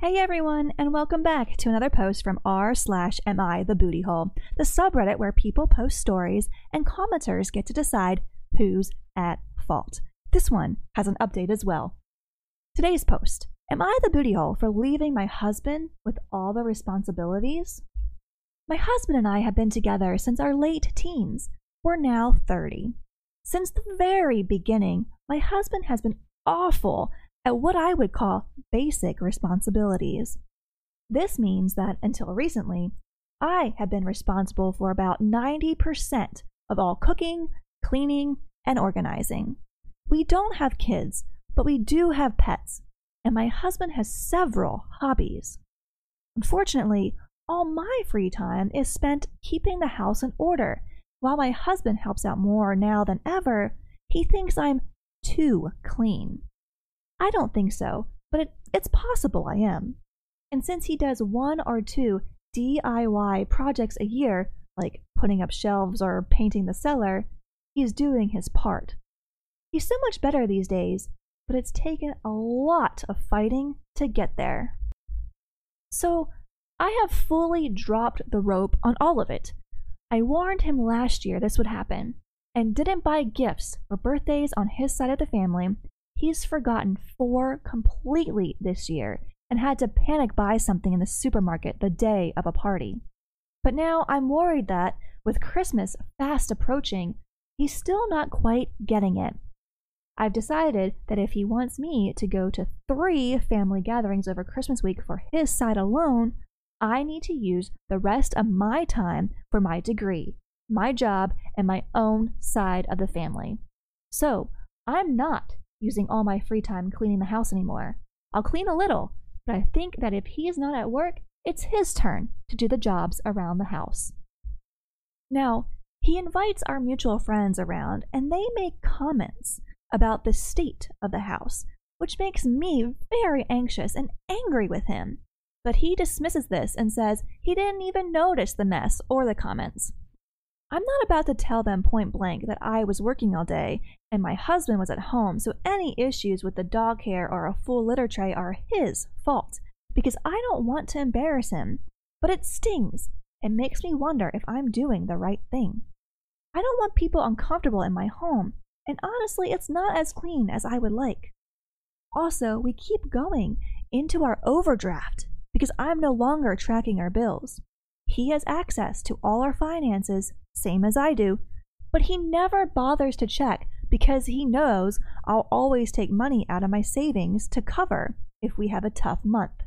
Hey everyone, and welcome back to another post from r slash mi the booty hole, the subreddit where people post stories and commenters get to decide who's at fault. This one has an update as well. Today's post: Am I the booty hole for leaving my husband with all the responsibilities? My husband and I have been together since our late teens. We're now 30. Since the very beginning, my husband has been awful at what I would call basic responsibilities. This means that until recently, I have been responsible for about 90% of all cooking, cleaning, and organizing. We don't have kids, but we do have pets, and my husband has several hobbies. Unfortunately, all my free time is spent keeping the house in order. While my husband helps out more now than ever, he thinks I'm too clean. I don't think so, but it, it's possible I am. And since he does one or two DIY projects a year, like putting up shelves or painting the cellar, he's doing his part. He's so much better these days, but it's taken a lot of fighting to get there. So, I have fully dropped the rope on all of it. I warned him last year this would happen, and didn't buy gifts for birthdays on his side of the family he's forgotten four completely this year and had to panic buy something in the supermarket the day of a party. But now I'm worried that, with Christmas fast approaching, he's still not quite getting it. I've decided that if he wants me to go to three family gatherings over Christmas week for his side alone, I need to use the rest of my time for my degree, my job, and my own side of the family. So I'm not using all my free time cleaning the house anymore. I'll clean a little, but I think that if he's not at work, it's his turn to do the jobs around the house. Now, he invites our mutual friends around and they make comments about the state of the house, which makes me very anxious and angry with him. But he dismisses this and says he didn't even notice the mess or the comments. I'm not about to tell them point blank that I was working all day and my husband was at home, so any issues with the dog hair or a full litter tray are his fault because I don't want to embarrass him. But it stings. It makes me wonder if I'm doing the right thing. I don't want people uncomfortable in my home, and honestly, it's not as clean as I would like. Also, we keep going into our overdraft because I'm no longer tracking our bills. He has access to all our finances same as I do, but he never bothers to check because he knows I'll always take money out of my savings to cover if we have a tough month.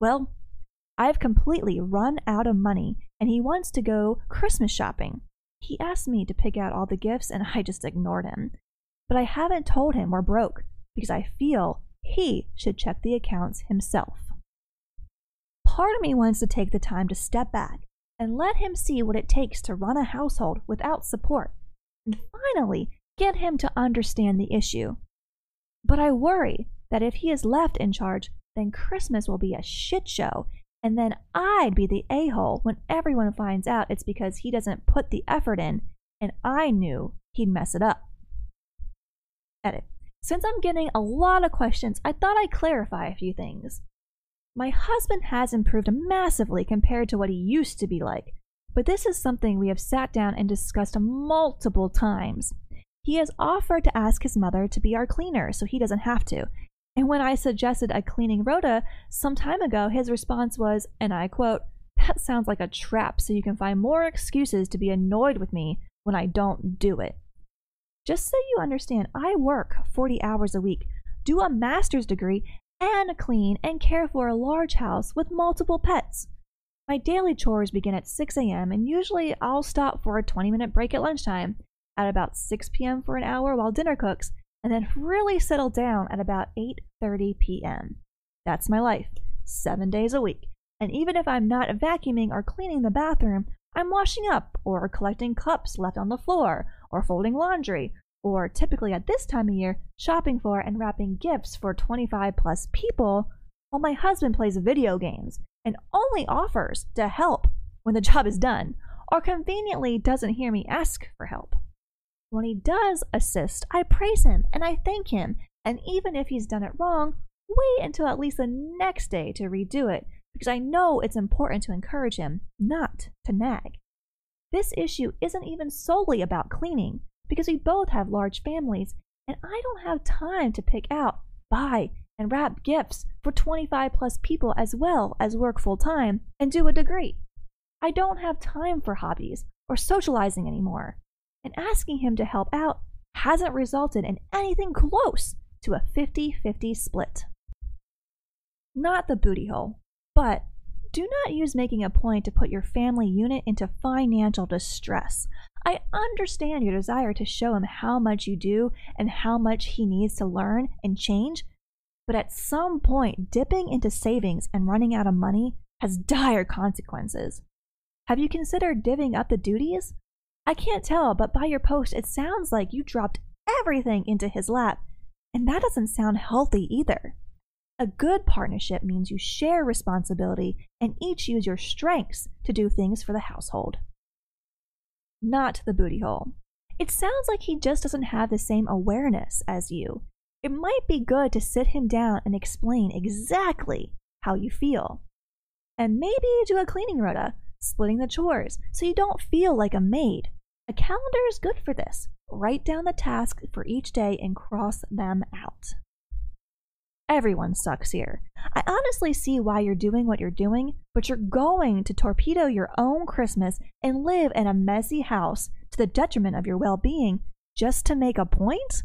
Well, I've completely run out of money and he wants to go Christmas shopping. He asked me to pick out all the gifts and I just ignored him. But I haven't told him we're broke because I feel he should check the accounts himself. Part of me wants to take the time to step back and let him see what it takes to run a household without support, and finally get him to understand the issue. But I worry that if he is left in charge, then Christmas will be a shit show, and then I'd be the a hole when everyone finds out it's because he doesn't put the effort in, and I knew he'd mess it up. Edit. Since I'm getting a lot of questions, I thought I'd clarify a few things. My husband has improved massively compared to what he used to be like, but this is something we have sat down and discussed multiple times. He has offered to ask his mother to be our cleaner so he doesn't have to. And when I suggested a cleaning rota some time ago, his response was, and I quote, That sounds like a trap so you can find more excuses to be annoyed with me when I don't do it. Just so you understand, I work 40 hours a week, do a master's degree, and clean and care for a large house with multiple pets. My daily chores begin at 6 a.m., and usually I'll stop for a 20 minute break at lunchtime, at about 6 p.m. for an hour while dinner cooks, and then really settle down at about 8:30 p.m. That's my life, 7 days a week. And even if I'm not vacuuming or cleaning the bathroom, I'm washing up or collecting cups left on the floor or folding laundry or typically at this time of year, shopping for and wrapping gifts for 25 plus people, while my husband plays video games and only offers to help when the job is done, or conveniently doesn't hear me ask for help. When he does assist, I praise him and I thank him, and even if he's done it wrong, wait until at least the next day to redo it because I know it's important to encourage him, not to nag. This issue isn't even solely about cleaning because we both have large families and I don't have time to pick out, buy, and wrap gifts for 25 plus people as well as work full time and do a degree. I don't have time for hobbies or socializing anymore, and asking him to help out hasn't resulted in anything close to a 50 50 split. Not the booty hole, but do not use making a point to put your family unit into financial distress. I understand your desire to show him how much you do and how much he needs to learn and change, but at some point, dipping into savings and running out of money has dire consequences. Have you considered divvying up the duties? I can't tell, but by your post, it sounds like you dropped everything into his lap, and that doesn't sound healthy either. A good partnership means you share responsibility and each use your strengths to do things for the household. Not the booty hole. It sounds like he just doesn't have the same awareness as you. It might be good to sit him down and explain exactly how you feel. And maybe do a cleaning rota, splitting the chores, so you don't feel like a maid. A calendar is good for this. Write down the tasks for each day and cross them out. Everyone sucks here. I honestly see why you're doing what you're doing, but you're going to torpedo your own Christmas and live in a messy house to the detriment of your well being just to make a point?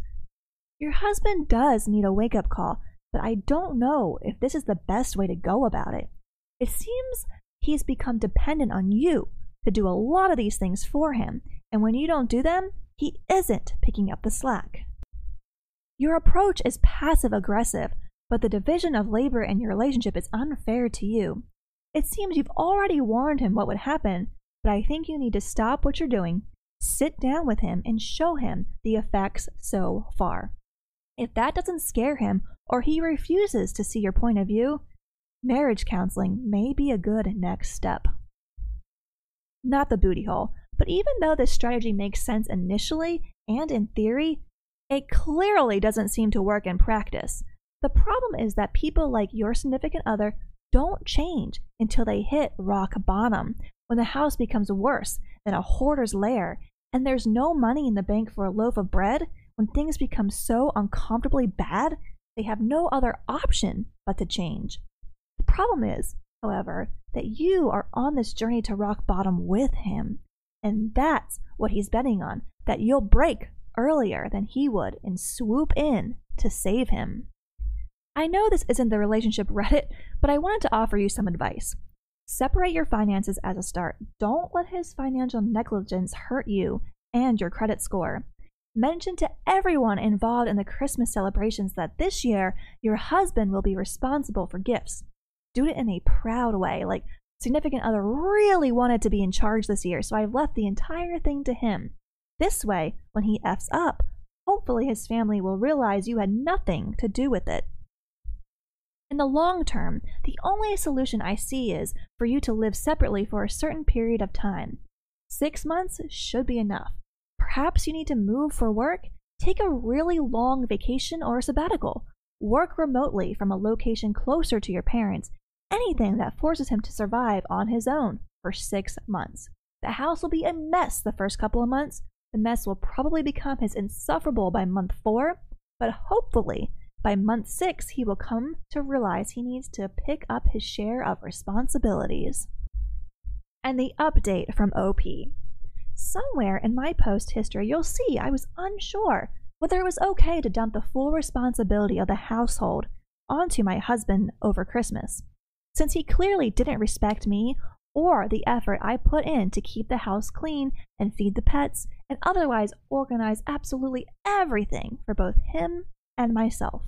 Your husband does need a wake up call, but I don't know if this is the best way to go about it. It seems he's become dependent on you to do a lot of these things for him, and when you don't do them, he isn't picking up the slack. Your approach is passive aggressive, but the division of labor in your relationship is unfair to you. It seems you've already warned him what would happen, but I think you need to stop what you're doing, sit down with him, and show him the effects so far. If that doesn't scare him or he refuses to see your point of view, marriage counseling may be a good next step. Not the booty hole, but even though this strategy makes sense initially and in theory, it clearly doesn't seem to work in practice. The problem is that people like your significant other don't change until they hit rock bottom, when the house becomes worse than a hoarder's lair and there's no money in the bank for a loaf of bread when things become so uncomfortably bad, they have no other option but to change. The problem is, however, that you are on this journey to rock bottom with him. And that's what he's betting on that you'll break earlier than he would and swoop in to save him. I know this isn't the relationship Reddit, but I wanted to offer you some advice. Separate your finances as a start. Don't let his financial negligence hurt you and your credit score. Mention to everyone involved in the Christmas celebrations that this year your husband will be responsible for gifts. Do it in a proud way, like significant other really wanted to be in charge this year, so I've left the entire thing to him. This way, when he F's up, hopefully his family will realize you had nothing to do with it. In the long term, the only solution I see is for you to live separately for a certain period of time. Six months should be enough. Perhaps you need to move for work, take a really long vacation or sabbatical, work remotely from a location closer to your parents, anything that forces him to survive on his own for six months. The house will be a mess the first couple of months. The mess will probably become his insufferable by month four, but hopefully by month six, he will come to realize he needs to pick up his share of responsibilities. And the update from OP. Somewhere in my post history, you'll see I was unsure whether it was okay to dump the full responsibility of the household onto my husband over Christmas, since he clearly didn't respect me or the effort I put in to keep the house clean and feed the pets and otherwise organize absolutely everything for both him and myself.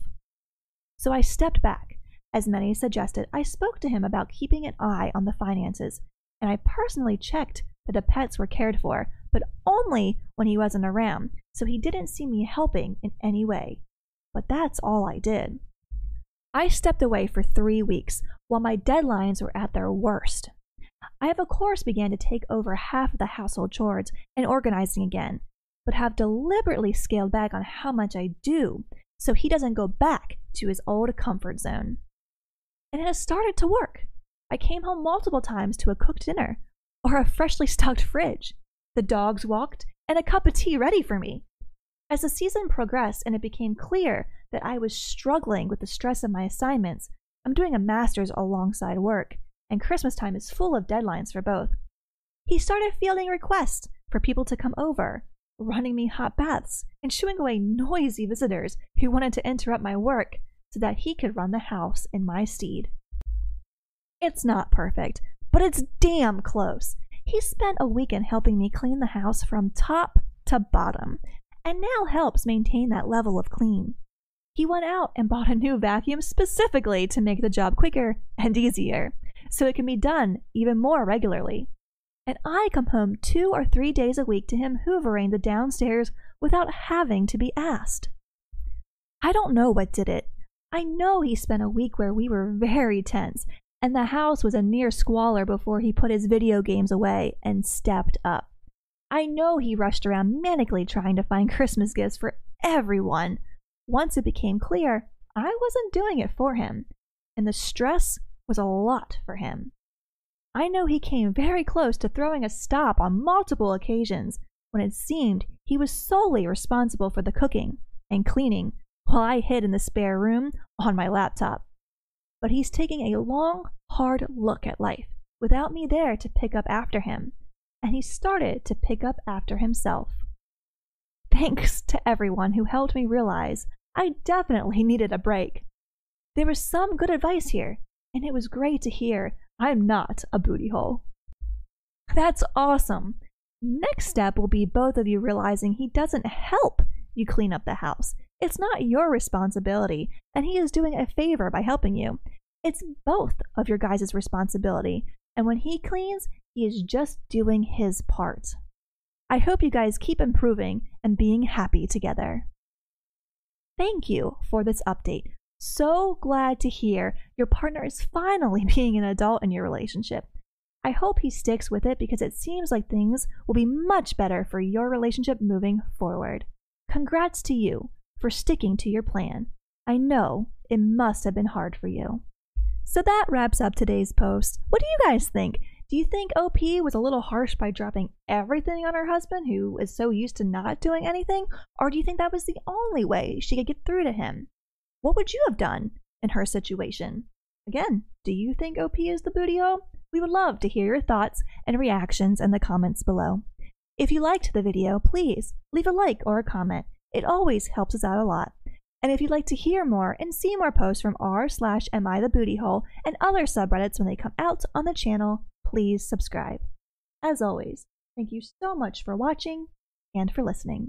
So I stepped back. As many suggested, I spoke to him about keeping an eye on the finances, and I personally checked that the pets were cared for, but only when he wasn't around, so he didn't see me helping in any way. But that's all I did. I stepped away for three weeks while my deadlines were at their worst. I have, of course, began to take over half of the household chores and organizing again, but have deliberately scaled back on how much I do so he doesn't go back to his old comfort zone. And it has started to work. I came home multiple times to a cooked dinner or a freshly stocked fridge, the dogs walked, and a cup of tea ready for me. As the season progressed and it became clear that I was struggling with the stress of my assignments, I'm doing a master's alongside work, and Christmas time is full of deadlines for both. He started fielding requests for people to come over, running me hot baths, and shooing away noisy visitors who wanted to interrupt my work so that he could run the house in my stead. It's not perfect, but it's damn close. He spent a weekend helping me clean the house from top to bottom, and now helps maintain that level of clean. He went out and bought a new vacuum specifically to make the job quicker and easier, so it can be done even more regularly. And I come home two or three days a week to him hoovering the downstairs without having to be asked. I don't know what did it. I know he spent a week where we were very tense and the house was a near squalor before he put his video games away and stepped up. I know he rushed around manically trying to find Christmas gifts for everyone. Once it became clear, I wasn't doing it for him, and the stress was a lot for him. I know he came very close to throwing a stop on multiple occasions when it seemed he was solely responsible for the cooking and cleaning while I hid in the spare room on my laptop but he's taking a long, hard look at life without me there to pick up after him, and he started to pick up after himself. Thanks to everyone who helped me realize I definitely needed a break. There was some good advice here, and it was great to hear I'm not a booty hole. That's awesome. Next step will be both of you realizing he doesn't help you clean up the house. It's not your responsibility, and he is doing a favor by helping you. It's both of your guys' responsibility, and when he cleans, he is just doing his part. I hope you guys keep improving and being happy together. Thank you for this update. So glad to hear your partner is finally being an adult in your relationship. I hope he sticks with it because it seems like things will be much better for your relationship moving forward. Congrats to you for sticking to your plan. I know it must have been hard for you. So that wraps up today's post. What do you guys think? Do you think OP was a little harsh by dropping everything on her husband, who is so used to not doing anything? Or do you think that was the only way she could get through to him? What would you have done in her situation? Again, do you think OP is the booty hole? We would love to hear your thoughts and reactions in the comments below. If you liked the video, please leave a like or a comment. It always helps us out a lot. And if you'd like to hear more and see more posts from r slash am I the booty hole and other subreddits when they come out on the channel, please subscribe. As always, thank you so much for watching and for listening.